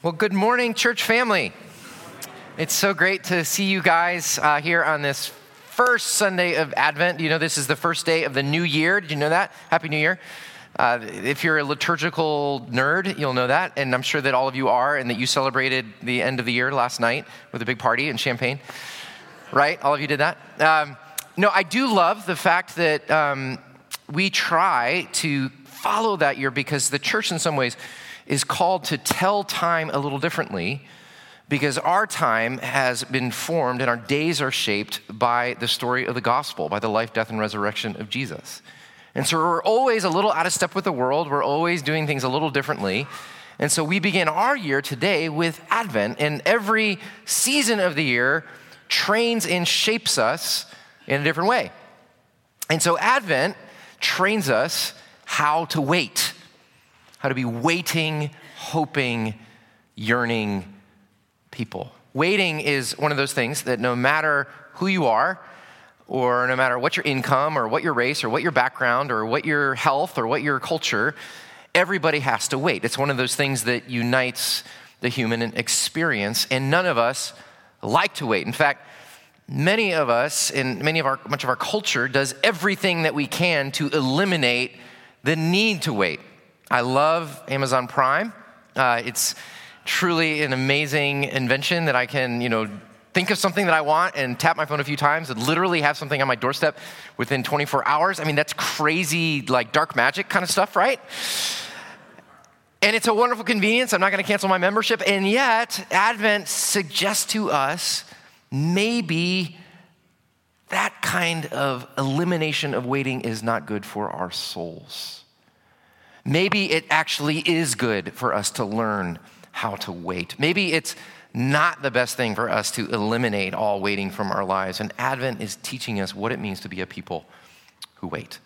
Well, good morning, church family. It's so great to see you guys uh, here on this first Sunday of Advent. You know, this is the first day of the new year. Did you know that? Happy New Year. Uh, if you're a liturgical nerd, you'll know that, and I'm sure that all of you are, and that you celebrated the end of the year last night with a big party and champagne. Right? All of you did that? Um, no, I do love the fact that um, we try to follow that year because the church, in some ways, is called to tell time a little differently because our time has been formed and our days are shaped by the story of the gospel, by the life, death, and resurrection of Jesus. And so we're always a little out of step with the world. We're always doing things a little differently. And so we begin our year today with Advent, and every season of the year trains and shapes us in a different way. And so Advent trains us how to wait how to be waiting, hoping, yearning people. Waiting is one of those things that no matter who you are, or no matter what your income, or what your race, or what your background, or what your health, or what your culture, everybody has to wait. It's one of those things that unites the human experience, and none of us like to wait. In fact, many of us, and many of our, much of our culture, does everything that we can to eliminate the need to wait. I love Amazon Prime. Uh, it's truly an amazing invention that I can, you know, think of something that I want and tap my phone a few times and literally have something on my doorstep within 24 hours. I mean, that's crazy, like dark magic kind of stuff, right? And it's a wonderful convenience. I'm not going to cancel my membership. And yet, Advent suggests to us maybe that kind of elimination of waiting is not good for our souls maybe it actually is good for us to learn how to wait. Maybe it's not the best thing for us to eliminate all waiting from our lives. And Advent is teaching us what it means to be a people who wait.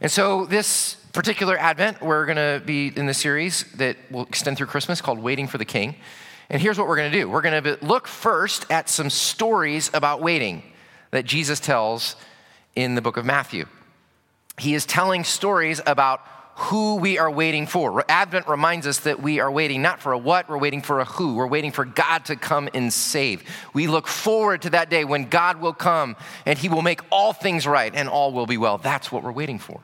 And so, this particular Advent, we're going to be in the series that will extend through Christmas called Waiting for the King. And here's what we're going to do we're going to look first at some stories about waiting that Jesus tells in the book of Matthew. He is telling stories about who we are waiting for. Advent reminds us that we are waiting not for a what, we're waiting for a who. We're waiting for God to come and save. We look forward to that day when God will come and he will make all things right and all will be well. That's what we're waiting for.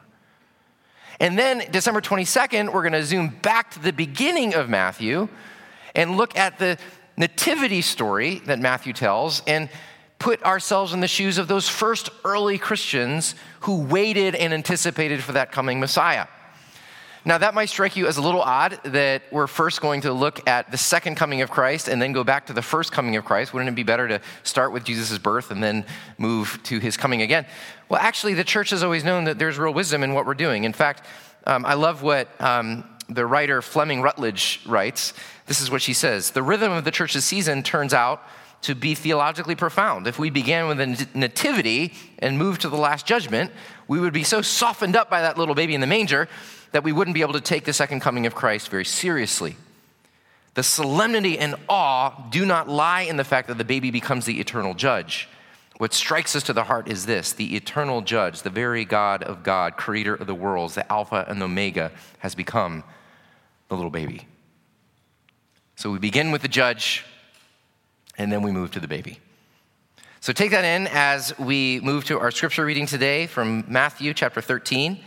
And then December 22nd, we're going to zoom back to the beginning of Matthew and look at the nativity story that Matthew tells and put ourselves in the shoes of those first early Christians who waited and anticipated for that coming Messiah. Now, that might strike you as a little odd that we're first going to look at the second coming of Christ and then go back to the first coming of Christ. Wouldn't it be better to start with Jesus' birth and then move to his coming again? Well, actually, the church has always known that there's real wisdom in what we're doing. In fact, um, I love what um, the writer Fleming Rutledge writes. This is what she says The rhythm of the church's season turns out to be theologically profound. If we began with a nativity and moved to the last judgment, we would be so softened up by that little baby in the manger that we wouldn't be able to take the second coming of Christ very seriously. The solemnity and awe do not lie in the fact that the baby becomes the eternal judge. What strikes us to the heart is this the eternal judge, the very God of God, creator of the worlds, the Alpha and the Omega, has become the little baby. So we begin with the judge, and then we move to the baby. So take that in as we move to our scripture reading today from Matthew chapter 13.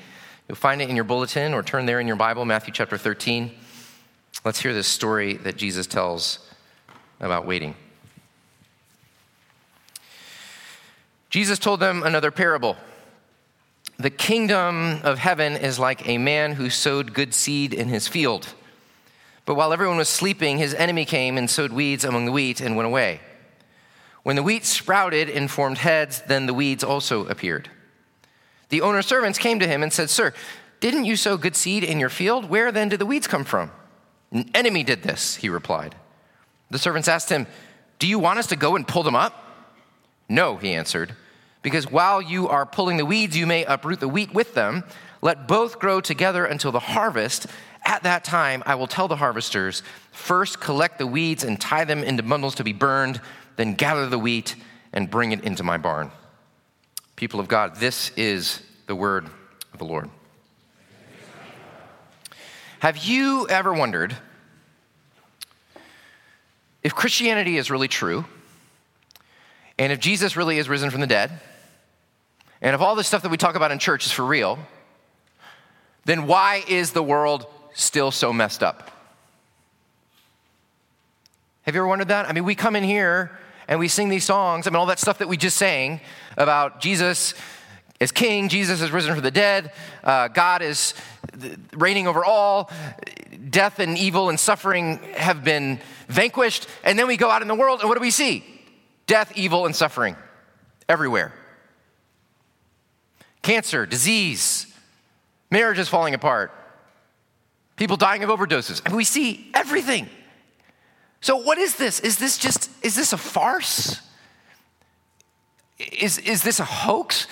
You'll find it in your bulletin or turn there in your Bible, Matthew chapter 13. Let's hear this story that Jesus tells about waiting. Jesus told them another parable. The kingdom of heaven is like a man who sowed good seed in his field. But while everyone was sleeping, his enemy came and sowed weeds among the wheat and went away. When the wheat sprouted and formed heads, then the weeds also appeared. The owner's servants came to him and said, Sir, didn't you sow good seed in your field? Where then did the weeds come from? An enemy did this, he replied. The servants asked him, Do you want us to go and pull them up? No, he answered, because while you are pulling the weeds, you may uproot the wheat with them. Let both grow together until the harvest. At that time, I will tell the harvesters first collect the weeds and tie them into bundles to be burned, then gather the wheat and bring it into my barn. People of God, this is the word of the Lord. Have you ever wondered if Christianity is really true, and if Jesus really is risen from the dead, and if all this stuff that we talk about in church is for real, then why is the world still so messed up? Have you ever wondered that? I mean, we come in here and we sing these songs, I mean, all that stuff that we just sang about Jesus is king, Jesus is risen from the dead, uh, God is reigning over all, death and evil and suffering have been vanquished. And then we go out in the world, and what do we see? Death, evil, and suffering everywhere. Cancer, disease, marriages falling apart, people dying of overdoses. And we see everything. So, what is this? Is this just, is this a farce? Is, is this a hoax?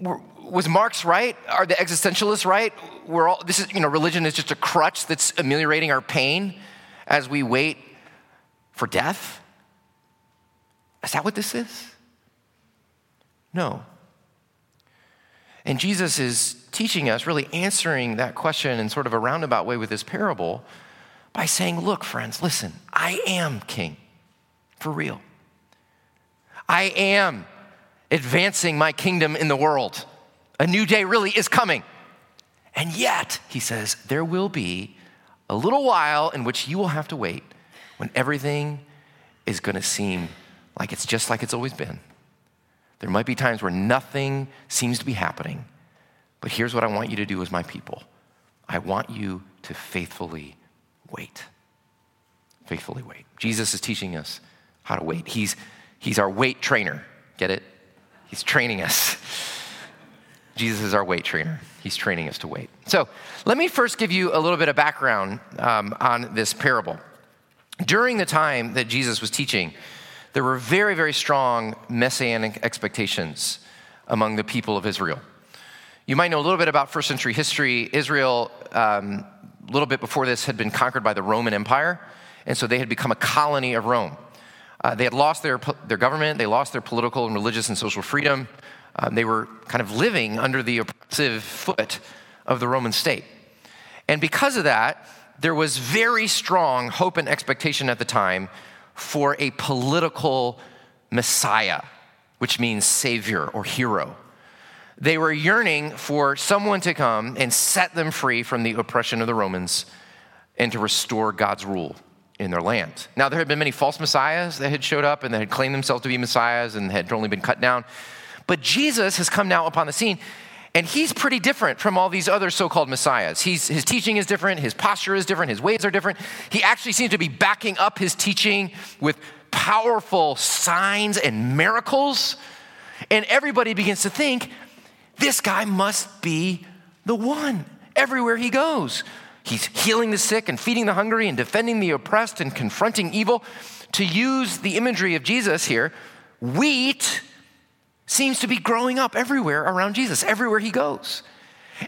Was Marx right? Are the existentialists right? We're all, this is, you know, religion is just a crutch that's ameliorating our pain as we wait for death? Is that what this is? No. And Jesus is teaching us, really answering that question in sort of a roundabout way with this parable by saying, Look, friends, listen, I am king for real. I am advancing my kingdom in the world. A new day really is coming. And yet, he says, there will be a little while in which you will have to wait when everything is going to seem like it's just like it's always been. There might be times where nothing seems to be happening, but here's what I want you to do as my people I want you to faithfully wait. Faithfully wait. Jesus is teaching us how to wait. He's, he's our wait trainer. Get it? He's training us. Jesus is our wait trainer. He's training us to wait. So let me first give you a little bit of background um, on this parable. During the time that Jesus was teaching, there were very, very strong messianic expectations among the people of Israel. You might know a little bit about first century history. Israel um, a little bit before this, had been conquered by the Roman Empire, and so they had become a colony of Rome. Uh, they had lost their, their government, they lost their political and religious and social freedom. Um, they were kind of living under the oppressive foot of the Roman state. And because of that, there was very strong hope and expectation at the time for a political Messiah, which means savior or hero. They were yearning for someone to come and set them free from the oppression of the Romans and to restore God's rule in their land. Now, there had been many false messiahs that had showed up and that had claimed themselves to be messiahs and had only been cut down. But Jesus has come now upon the scene, and he's pretty different from all these other so called messiahs. He's, his teaching is different, his posture is different, his ways are different. He actually seems to be backing up his teaching with powerful signs and miracles. And everybody begins to think this guy must be the one everywhere he goes. He's healing the sick and feeding the hungry and defending the oppressed and confronting evil. To use the imagery of Jesus here, wheat seems to be growing up everywhere around Jesus, everywhere he goes.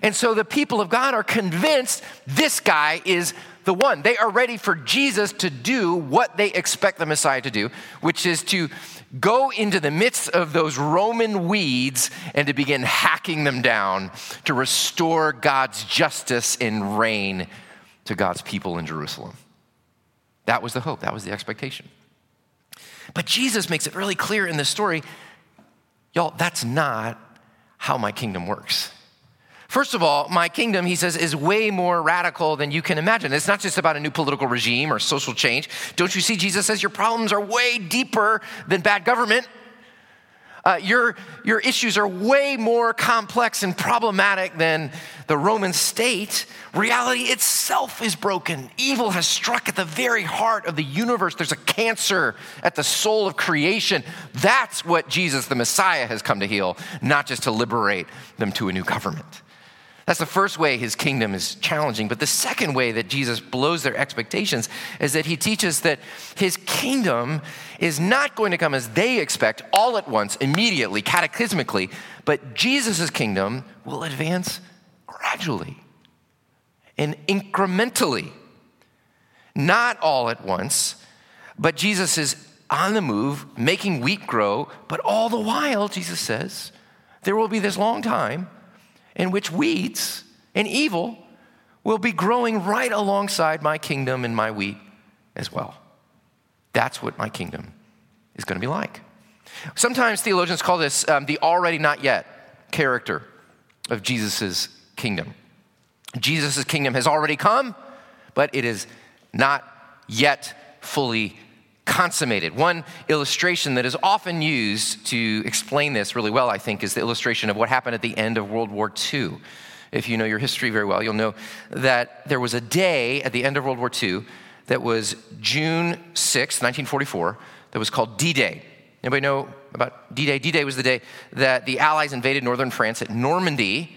And so the people of God are convinced this guy is the one. They are ready for Jesus to do what they expect the Messiah to do, which is to go into the midst of those Roman weeds and to begin hacking them down to restore God's justice and reign to God's people in Jerusalem. That was the hope, that was the expectation. But Jesus makes it really clear in this story y'all, that's not how my kingdom works. First of all, my kingdom, he says, is way more radical than you can imagine. It's not just about a new political regime or social change. Don't you see? Jesus says your problems are way deeper than bad government. Uh, your, your issues are way more complex and problematic than the Roman state. Reality itself is broken. Evil has struck at the very heart of the universe. There's a cancer at the soul of creation. That's what Jesus, the Messiah, has come to heal, not just to liberate them to a new government. That's the first way his kingdom is challenging. But the second way that Jesus blows their expectations is that he teaches that his kingdom is not going to come as they expect all at once, immediately, cataclysmically, but Jesus' kingdom will advance gradually and incrementally. Not all at once, but Jesus is on the move, making wheat grow, but all the while, Jesus says, there will be this long time in which weeds and evil will be growing right alongside my kingdom and my wheat as well. That's what my kingdom is going to be like. Sometimes theologians call this um, the already not yet character of Jesus' kingdom. Jesus' kingdom has already come, but it is not yet fully consummated. One illustration that is often used to explain this really well, I think, is the illustration of what happened at the end of World War II. If you know your history very well, you'll know that there was a day at the end of World War II that was June 6, 1944, that was called D Day. Anybody know about D Day? D Day was the day that the Allies invaded northern France at Normandy,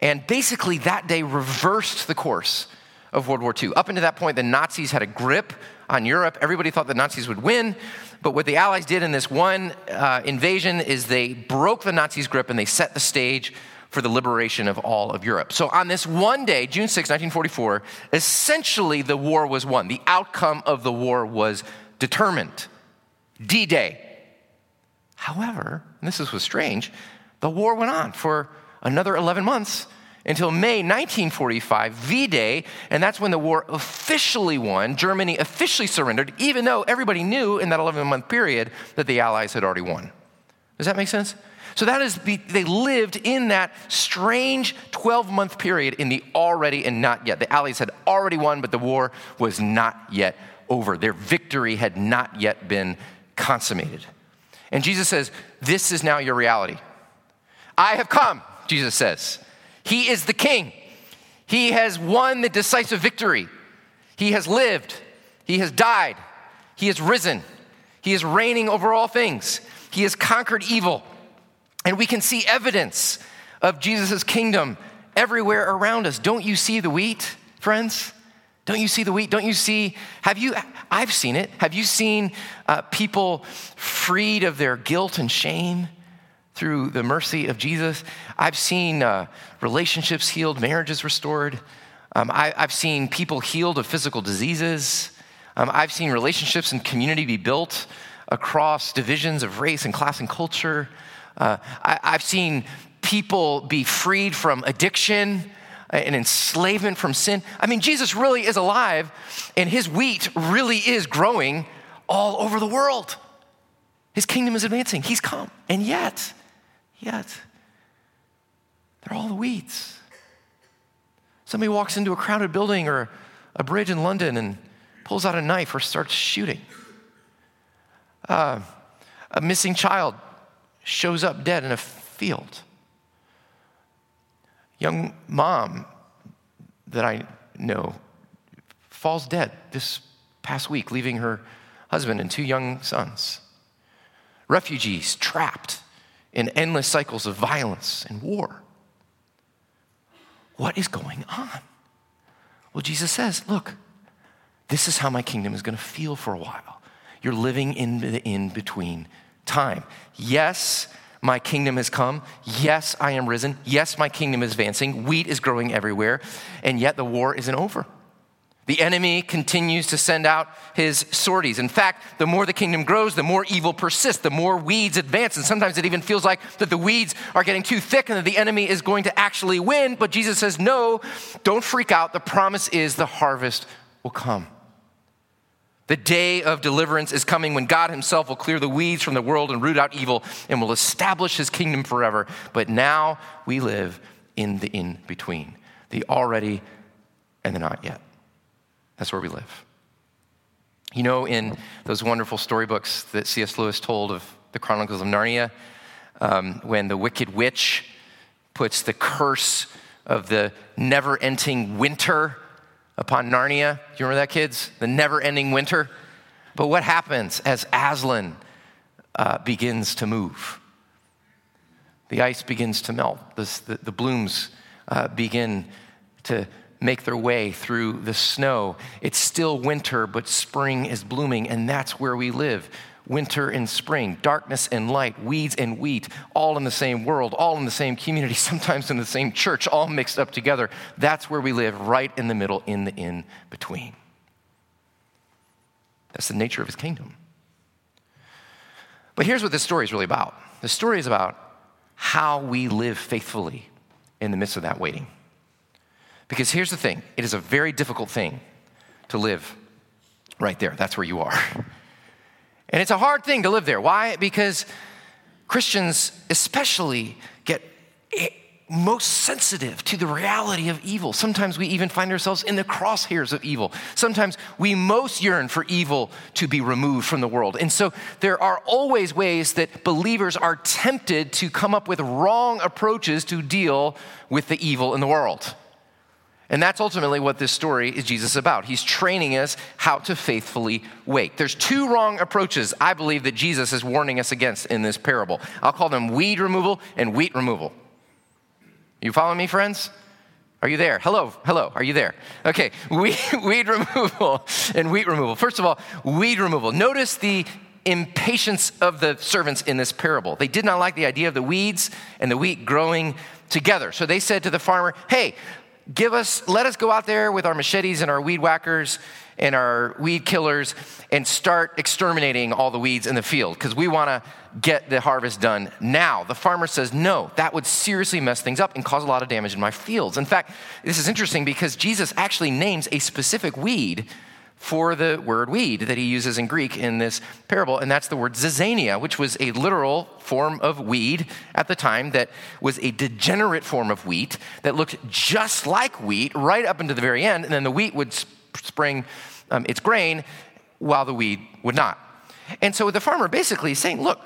and basically that day reversed the course of World War II. Up until that point, the Nazis had a grip on Europe. Everybody thought the Nazis would win. But what the Allies did in this one uh, invasion is they broke the Nazis' grip and they set the stage for the liberation of all of Europe. So on this one day, June 6, 1944, essentially the war was won. The outcome of the war was determined. D Day. However, and this was strange, the war went on for another 11 months until May 1945, V Day, and that's when the war officially won. Germany officially surrendered, even though everybody knew in that 11 month period that the Allies had already won. Does that make sense? So that is, they lived in that strange 12 month period in the already and not yet. The Allies had already won, but the war was not yet over. Their victory had not yet been consummated. And Jesus says, This is now your reality. I have come, Jesus says. He is the king. He has won the decisive victory. He has lived. He has died. He has risen. He is reigning over all things. He has conquered evil. And we can see evidence of Jesus' kingdom everywhere around us. Don't you see the wheat, friends? Don't you see the wheat? Don't you see? Have you? I've seen it. Have you seen uh, people freed of their guilt and shame? Through the mercy of Jesus. I've seen uh, relationships healed, marriages restored. Um, I, have seen people healed of physical diseases. Um, I've seen relationships and community be built across divisions of race and class and culture. Uh, I, I've seen people be freed from addiction and enslavement from sin. I mean, Jesus really is alive, and his wheat really is growing all over the world. His kingdom is advancing. He's come. And yet, Yet, they're all the weeds. Somebody walks into a crowded building or a bridge in London and pulls out a knife or starts shooting. Uh, a missing child shows up dead in a field. Young mom that I know falls dead this past week, leaving her husband and two young sons. Refugees trapped in endless cycles of violence and war. What is going on? Well, Jesus says, look, this is how my kingdom is going to feel for a while. You're living in the in between time. Yes, my kingdom has come. Yes, I am risen. Yes, my kingdom is advancing. Wheat is growing everywhere. And yet the war isn't over. The enemy continues to send out his sorties. In fact, the more the kingdom grows, the more evil persists, the more weeds advance. And sometimes it even feels like that the weeds are getting too thick and that the enemy is going to actually win. But Jesus says, no, don't freak out. The promise is the harvest will come. The day of deliverance is coming when God Himself will clear the weeds from the world and root out evil and will establish His kingdom forever. But now we live in the in between, the already and the not yet. That's where we live. You know, in those wonderful storybooks that C.S. Lewis told of the Chronicles of Narnia, um, when the wicked witch puts the curse of the never ending winter upon Narnia. Do you remember that, kids? The never ending winter. But what happens as Aslan uh, begins to move? The ice begins to melt, the, the, the blooms uh, begin to make their way through the snow. It's still winter, but spring is blooming, and that's where we live. Winter and spring, darkness and light, weeds and wheat, all in the same world, all in the same community, sometimes in the same church, all mixed up together. That's where we live, right in the middle, in the in between. That's the nature of his kingdom. But here's what this story is really about the story is about how we live faithfully in the midst of that waiting. Because here's the thing it is a very difficult thing to live right there. That's where you are. And it's a hard thing to live there. Why? Because Christians, especially, get most sensitive to the reality of evil. Sometimes we even find ourselves in the crosshairs of evil. Sometimes we most yearn for evil to be removed from the world. And so there are always ways that believers are tempted to come up with wrong approaches to deal with the evil in the world. And that's ultimately what this story is Jesus about. He's training us how to faithfully wait. There's two wrong approaches I believe that Jesus is warning us against in this parable. I'll call them weed removal and wheat removal. You follow me, friends? Are you there? Hello, hello, are you there? Okay, weed, weed removal and wheat removal. First of all, weed removal. Notice the impatience of the servants in this parable. They did not like the idea of the weeds and the wheat growing together. So they said to the farmer, Hey, give us, let us go out there with our machetes and our weed whackers and our weed killers and start exterminating all the weeds in the field because we want to get the harvest done now. The farmer says, no, that would seriously mess things up and cause a lot of damage in my fields. In fact, this is interesting because Jesus actually names a specific weed for the word weed that he uses in Greek in this parable, and that's the word zizania, which was a literal form of weed at the time that was a degenerate form of wheat that looked just like wheat right up into the very end, and then the wheat would spring um, its grain while the weed would not. And so the farmer basically is saying, look,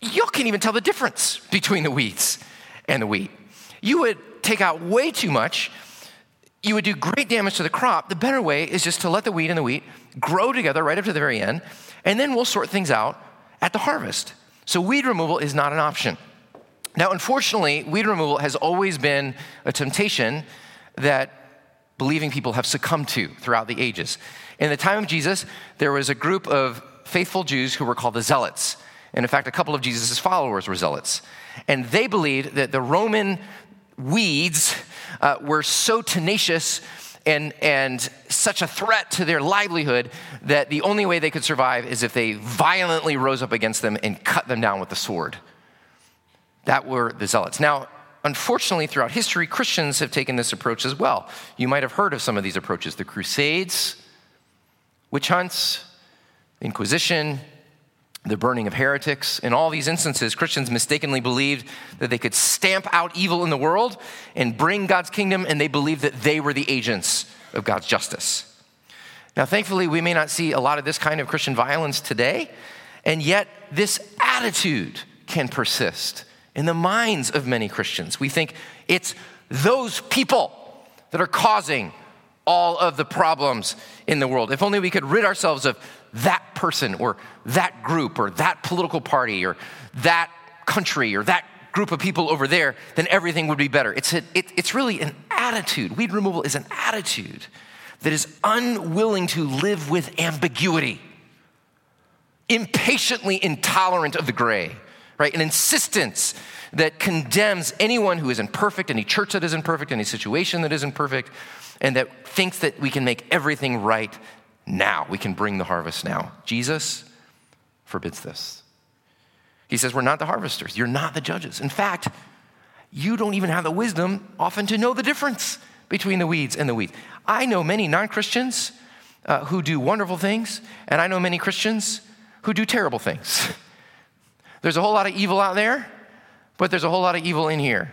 you can't even tell the difference between the weeds and the wheat. You would take out way too much you would do great damage to the crop. The better way is just to let the wheat and the wheat grow together right up to the very end, and then we'll sort things out at the harvest. So, weed removal is not an option. Now, unfortunately, weed removal has always been a temptation that believing people have succumbed to throughout the ages. In the time of Jesus, there was a group of faithful Jews who were called the Zealots. And in fact, a couple of Jesus' followers were Zealots. And they believed that the Roman weeds uh, were so tenacious and, and such a threat to their livelihood that the only way they could survive is if they violently rose up against them and cut them down with the sword. That were the zealots. Now, unfortunately, throughout history, Christians have taken this approach as well. You might have heard of some of these approaches the Crusades, witch hunts, Inquisition, the burning of heretics. In all these instances, Christians mistakenly believed that they could stamp out evil in the world and bring God's kingdom, and they believed that they were the agents of God's justice. Now, thankfully, we may not see a lot of this kind of Christian violence today, and yet this attitude can persist in the minds of many Christians. We think it's those people that are causing all of the problems in the world. If only we could rid ourselves of that person or that group or that political party or that country or that group of people over there, then everything would be better. It's, a, it, it's really an attitude. Weed removal is an attitude that is unwilling to live with ambiguity, impatiently intolerant of the gray, right? An insistence that condemns anyone who is imperfect, any church that is imperfect, any situation that isn't perfect, and that thinks that we can make everything right now. We can bring the harvest now. Jesus forbids this. He says, We're not the harvesters. You're not the judges. In fact, you don't even have the wisdom often to know the difference between the weeds and the wheat. I know many non Christians uh, who do wonderful things, and I know many Christians who do terrible things. there's a whole lot of evil out there, but there's a whole lot of evil in here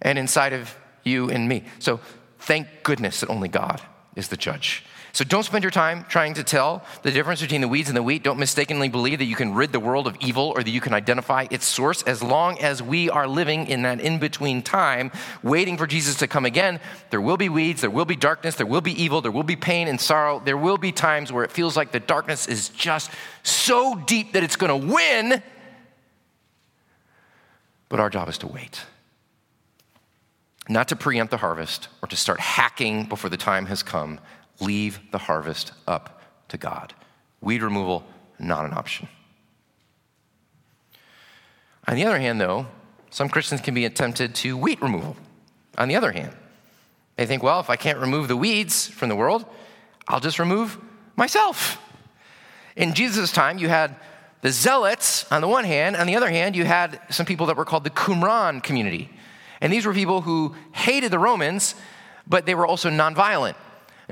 and inside of you and me. So thank goodness that only God is the judge. So don't spend your time trying to tell the difference between the weeds and the wheat. Don't mistakenly believe that you can rid the world of evil or that you can identify its source. As long as we are living in that in between time, waiting for Jesus to come again, there will be weeds, there will be darkness, there will be evil, there will be pain and sorrow. There will be times where it feels like the darkness is just so deep that it's going to win. But our job is to wait not to preempt the harvest or to start hacking before the time has come, leave the harvest up to God. Weed removal, not an option. On the other hand, though, some Christians can be tempted to wheat removal. On the other hand, they think, well, if I can't remove the weeds from the world, I'll just remove myself. In Jesus' time, you had the zealots on the one hand, on the other hand, you had some people that were called the Qumran community. And these were people who hated the Romans, but they were also nonviolent.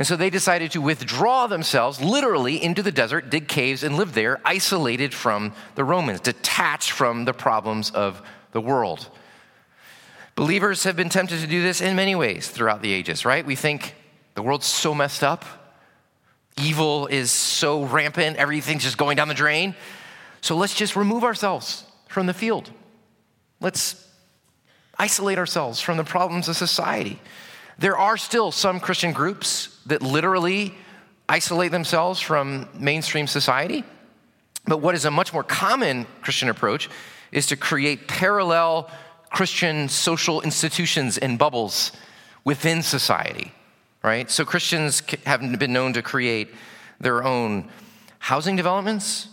And so they decided to withdraw themselves literally into the desert, dig caves, and live there, isolated from the Romans, detached from the problems of the world. Believers have been tempted to do this in many ways throughout the ages, right? We think the world's so messed up, evil is so rampant, everything's just going down the drain. So let's just remove ourselves from the field. Let's isolate ourselves from the problems of society. There are still some Christian groups that literally isolate themselves from mainstream society. But what is a much more common Christian approach is to create parallel Christian social institutions and bubbles within society, right? So Christians have been known to create their own housing developments,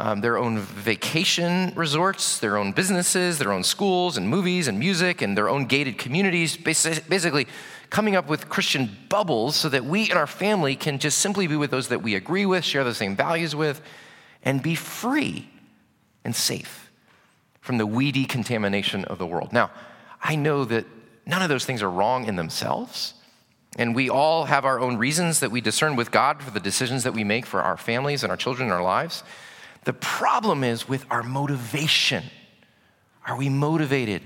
um, their own vacation resorts, their own businesses, their own schools and movies and music, and their own gated communities, basically coming up with Christian bubbles so that we and our family can just simply be with those that we agree with, share the same values with, and be free and safe from the weedy contamination of the world. Now, I know that none of those things are wrong in themselves. And we all have our own reasons that we discern with God for the decisions that we make for our families and our children and our lives. The problem is with our motivation. Are we motivated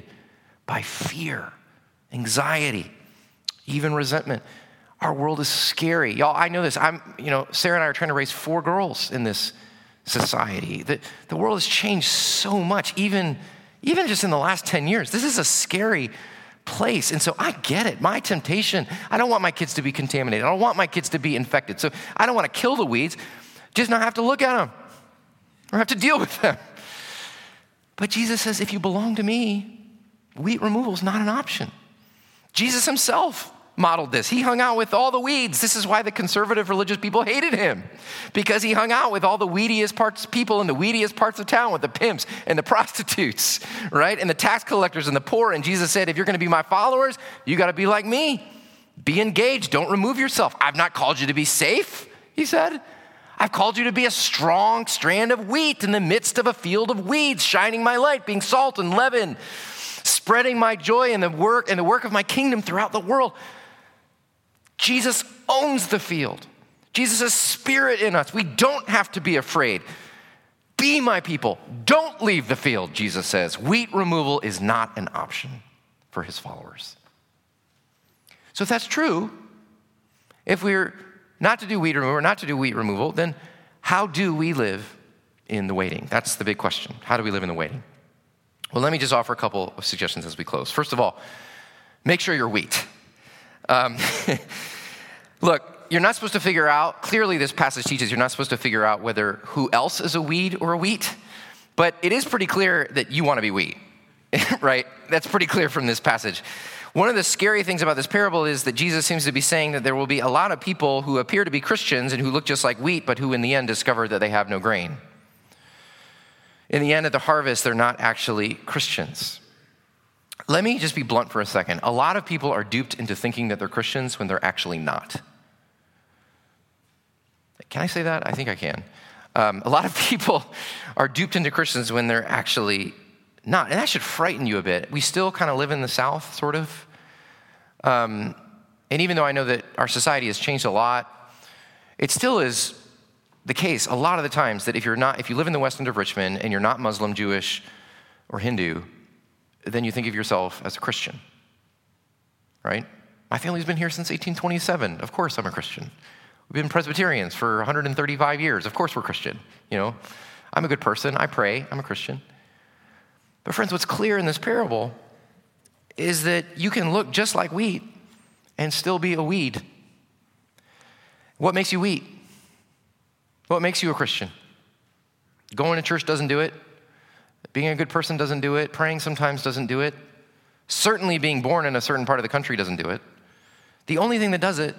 by fear, anxiety, even resentment? Our world is scary. Y'all, I know this. I'm, you know, Sarah and I are trying to raise four girls in this society. The, the world has changed so much, even, even just in the last 10 years. This is a scary place. And so I get it. My temptation, I don't want my kids to be contaminated. I don't want my kids to be infected. So I don't want to kill the weeds, just not have to look at them or have to deal with them. But Jesus says, if you belong to me, weed removal is not an option. Jesus himself modeled this. He hung out with all the weeds. This is why the conservative religious people hated him, because he hung out with all the weediest parts people in the weediest parts of town, with the pimps and the prostitutes, right? And the tax collectors and the poor. And Jesus said, if you're going to be my followers, you got to be like me. Be engaged. Don't remove yourself. I've not called you to be safe, he said. I've called you to be a strong strand of wheat in the midst of a field of weeds, shining my light, being salt and leaven, spreading my joy in the work and the work of my kingdom throughout the world. Jesus owns the field. Jesus is spirit in us. We don't have to be afraid. Be my people. Don't leave the field, Jesus says. Wheat removal is not an option for his followers. So, if that's true, if we're not to do weed removal, not to do wheat removal, then how do we live in the waiting? That's the big question. How do we live in the waiting? Well, let me just offer a couple of suggestions as we close. First of all, make sure you're wheat. Um, look, you're not supposed to figure out, clearly, this passage teaches you're not supposed to figure out whether who else is a weed or a wheat, but it is pretty clear that you want to be wheat, right? That's pretty clear from this passage. One of the scary things about this parable is that Jesus seems to be saying that there will be a lot of people who appear to be Christians and who look just like wheat, but who in the end discover that they have no grain. In the end, at the harvest, they're not actually Christians. Let me just be blunt for a second. A lot of people are duped into thinking that they're Christians when they're actually not. Can I say that? I think I can. Um, a lot of people are duped into Christians when they're actually not. And that should frighten you a bit. We still kind of live in the South, sort of. Um, and even though I know that our society has changed a lot, it still is the case a lot of the times that if you're not, if you live in the west end of Richmond and you're not Muslim, Jewish, or Hindu, then you think of yourself as a Christian, right? My family's been here since 1827. Of course I'm a Christian. We've been Presbyterians for 135 years. Of course we're Christian. You know, I'm a good person. I pray. I'm a Christian. But, friends, what's clear in this parable is that you can look just like wheat and still be a weed. What makes you wheat? What makes you a Christian? Going to church doesn't do it. Being a good person doesn't do it. Praying sometimes doesn't do it. Certainly, being born in a certain part of the country doesn't do it. The only thing that does it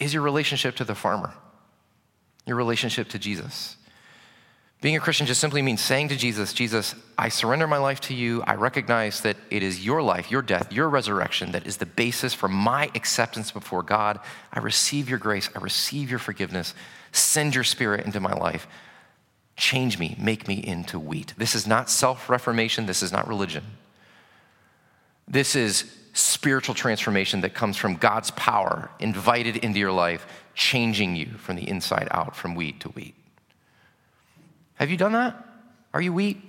is your relationship to the farmer, your relationship to Jesus. Being a Christian just simply means saying to Jesus, Jesus, I surrender my life to you. I recognize that it is your life, your death, your resurrection that is the basis for my acceptance before God. I receive your grace. I receive your forgiveness. Send your spirit into my life. Change me, make me into wheat. This is not self reformation. This is not religion. This is spiritual transformation that comes from God's power invited into your life, changing you from the inside out, from wheat to wheat. Have you done that? Are you wheat?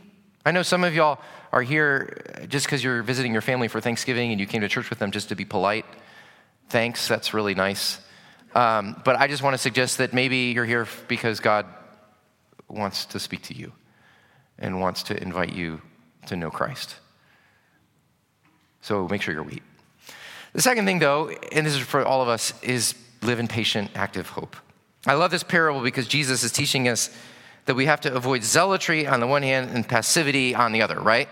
I know some of y'all are here just because you're visiting your family for Thanksgiving and you came to church with them just to be polite. Thanks, that's really nice. Um, but I just want to suggest that maybe you're here because God wants to speak to you and wants to invite you to know Christ. So make sure you're wheat. The second thing, though, and this is for all of us, is live in patient, active hope. I love this parable because Jesus is teaching us that we have to avoid zealotry on the one hand and passivity on the other, right?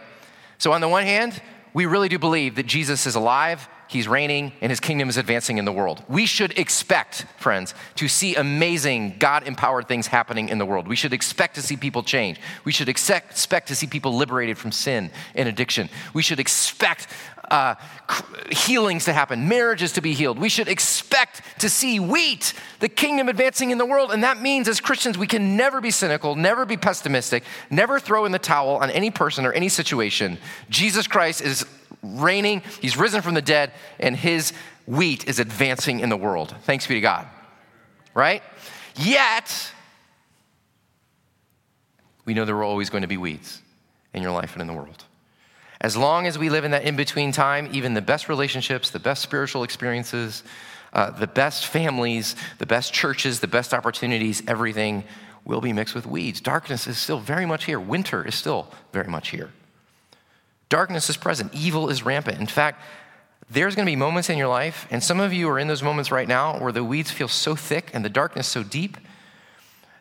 So, on the one hand, we really do believe that Jesus is alive, he's reigning, and his kingdom is advancing in the world. We should expect, friends, to see amazing God empowered things happening in the world. We should expect to see people change. We should expect to see people liberated from sin and addiction. We should expect uh, healings to happen, marriages to be healed. We should expect to see wheat, the kingdom advancing in the world. And that means as Christians, we can never be cynical, never be pessimistic, never throw in the towel on any person or any situation. Jesus Christ is reigning, he's risen from the dead, and his wheat is advancing in the world. Thanks be to God. Right? Yet, we know there are always going to be weeds in your life and in the world. As long as we live in that in between time, even the best relationships, the best spiritual experiences, uh, the best families, the best churches, the best opportunities, everything will be mixed with weeds. Darkness is still very much here. Winter is still very much here. Darkness is present. Evil is rampant. In fact, there's going to be moments in your life, and some of you are in those moments right now where the weeds feel so thick and the darkness so deep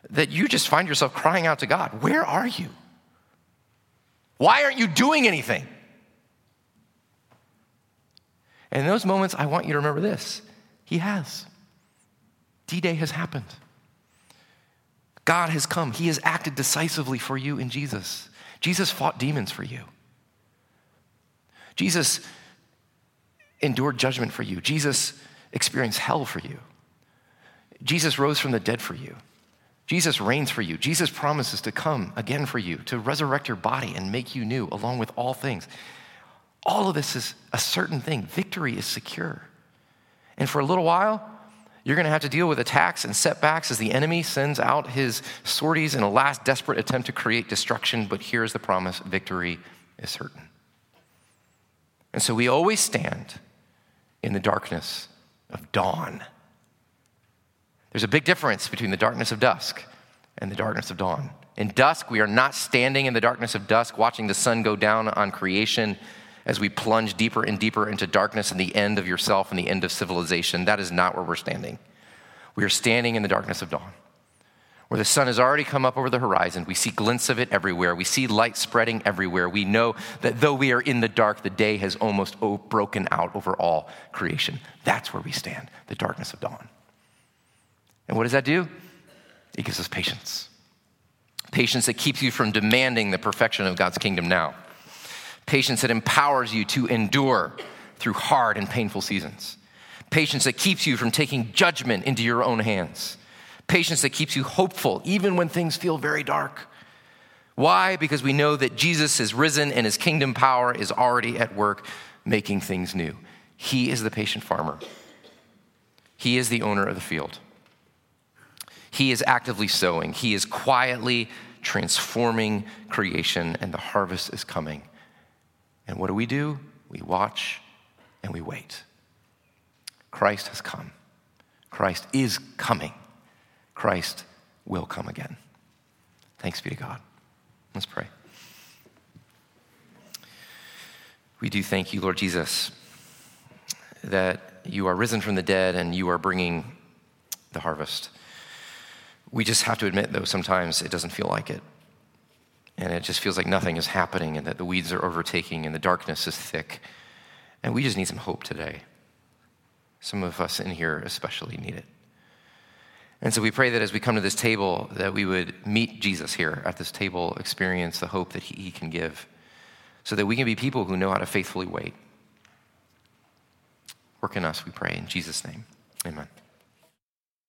that you just find yourself crying out to God, Where are you? Why aren't you doing anything? And in those moments, I want you to remember this He has. D Day has happened. God has come. He has acted decisively for you in Jesus. Jesus fought demons for you. Jesus endured judgment for you. Jesus experienced hell for you. Jesus rose from the dead for you. Jesus reigns for you. Jesus promises to come again for you, to resurrect your body and make you new, along with all things. All of this is a certain thing. Victory is secure. And for a little while, you're going to have to deal with attacks and setbacks as the enemy sends out his sorties in a last desperate attempt to create destruction. But here's the promise victory is certain. And so we always stand in the darkness of dawn. There's a big difference between the darkness of dusk and the darkness of dawn. In dusk, we are not standing in the darkness of dusk, watching the sun go down on creation as we plunge deeper and deeper into darkness and the end of yourself and the end of civilization. That is not where we're standing. We are standing in the darkness of dawn, where the sun has already come up over the horizon. We see glints of it everywhere. We see light spreading everywhere. We know that though we are in the dark, the day has almost broken out over all creation. That's where we stand, the darkness of dawn. And what does that do? It gives us patience. Patience that keeps you from demanding the perfection of God's kingdom now. Patience that empowers you to endure through hard and painful seasons. Patience that keeps you from taking judgment into your own hands. Patience that keeps you hopeful even when things feel very dark. Why? Because we know that Jesus is risen and his kingdom power is already at work making things new. He is the patient farmer, he is the owner of the field. He is actively sowing, He is quietly transforming creation, and the harvest is coming. And what do we do? We watch and we wait. Christ has come. Christ is coming. Christ will come again. Thanks be to God. Let's pray. We do thank you, Lord Jesus, that you are risen from the dead and you are bringing the harvest. We just have to admit, though, sometimes it doesn't feel like it. And it just feels like nothing is happening and that the weeds are overtaking and the darkness is thick. And we just need some hope today. Some of us in here especially need it. And so we pray that as we come to this table, that we would meet Jesus here at this table, experience the hope that he, can give, so that we can be people who know how to faithfully wait. Work in us, we pray. In Jesus' name, amen.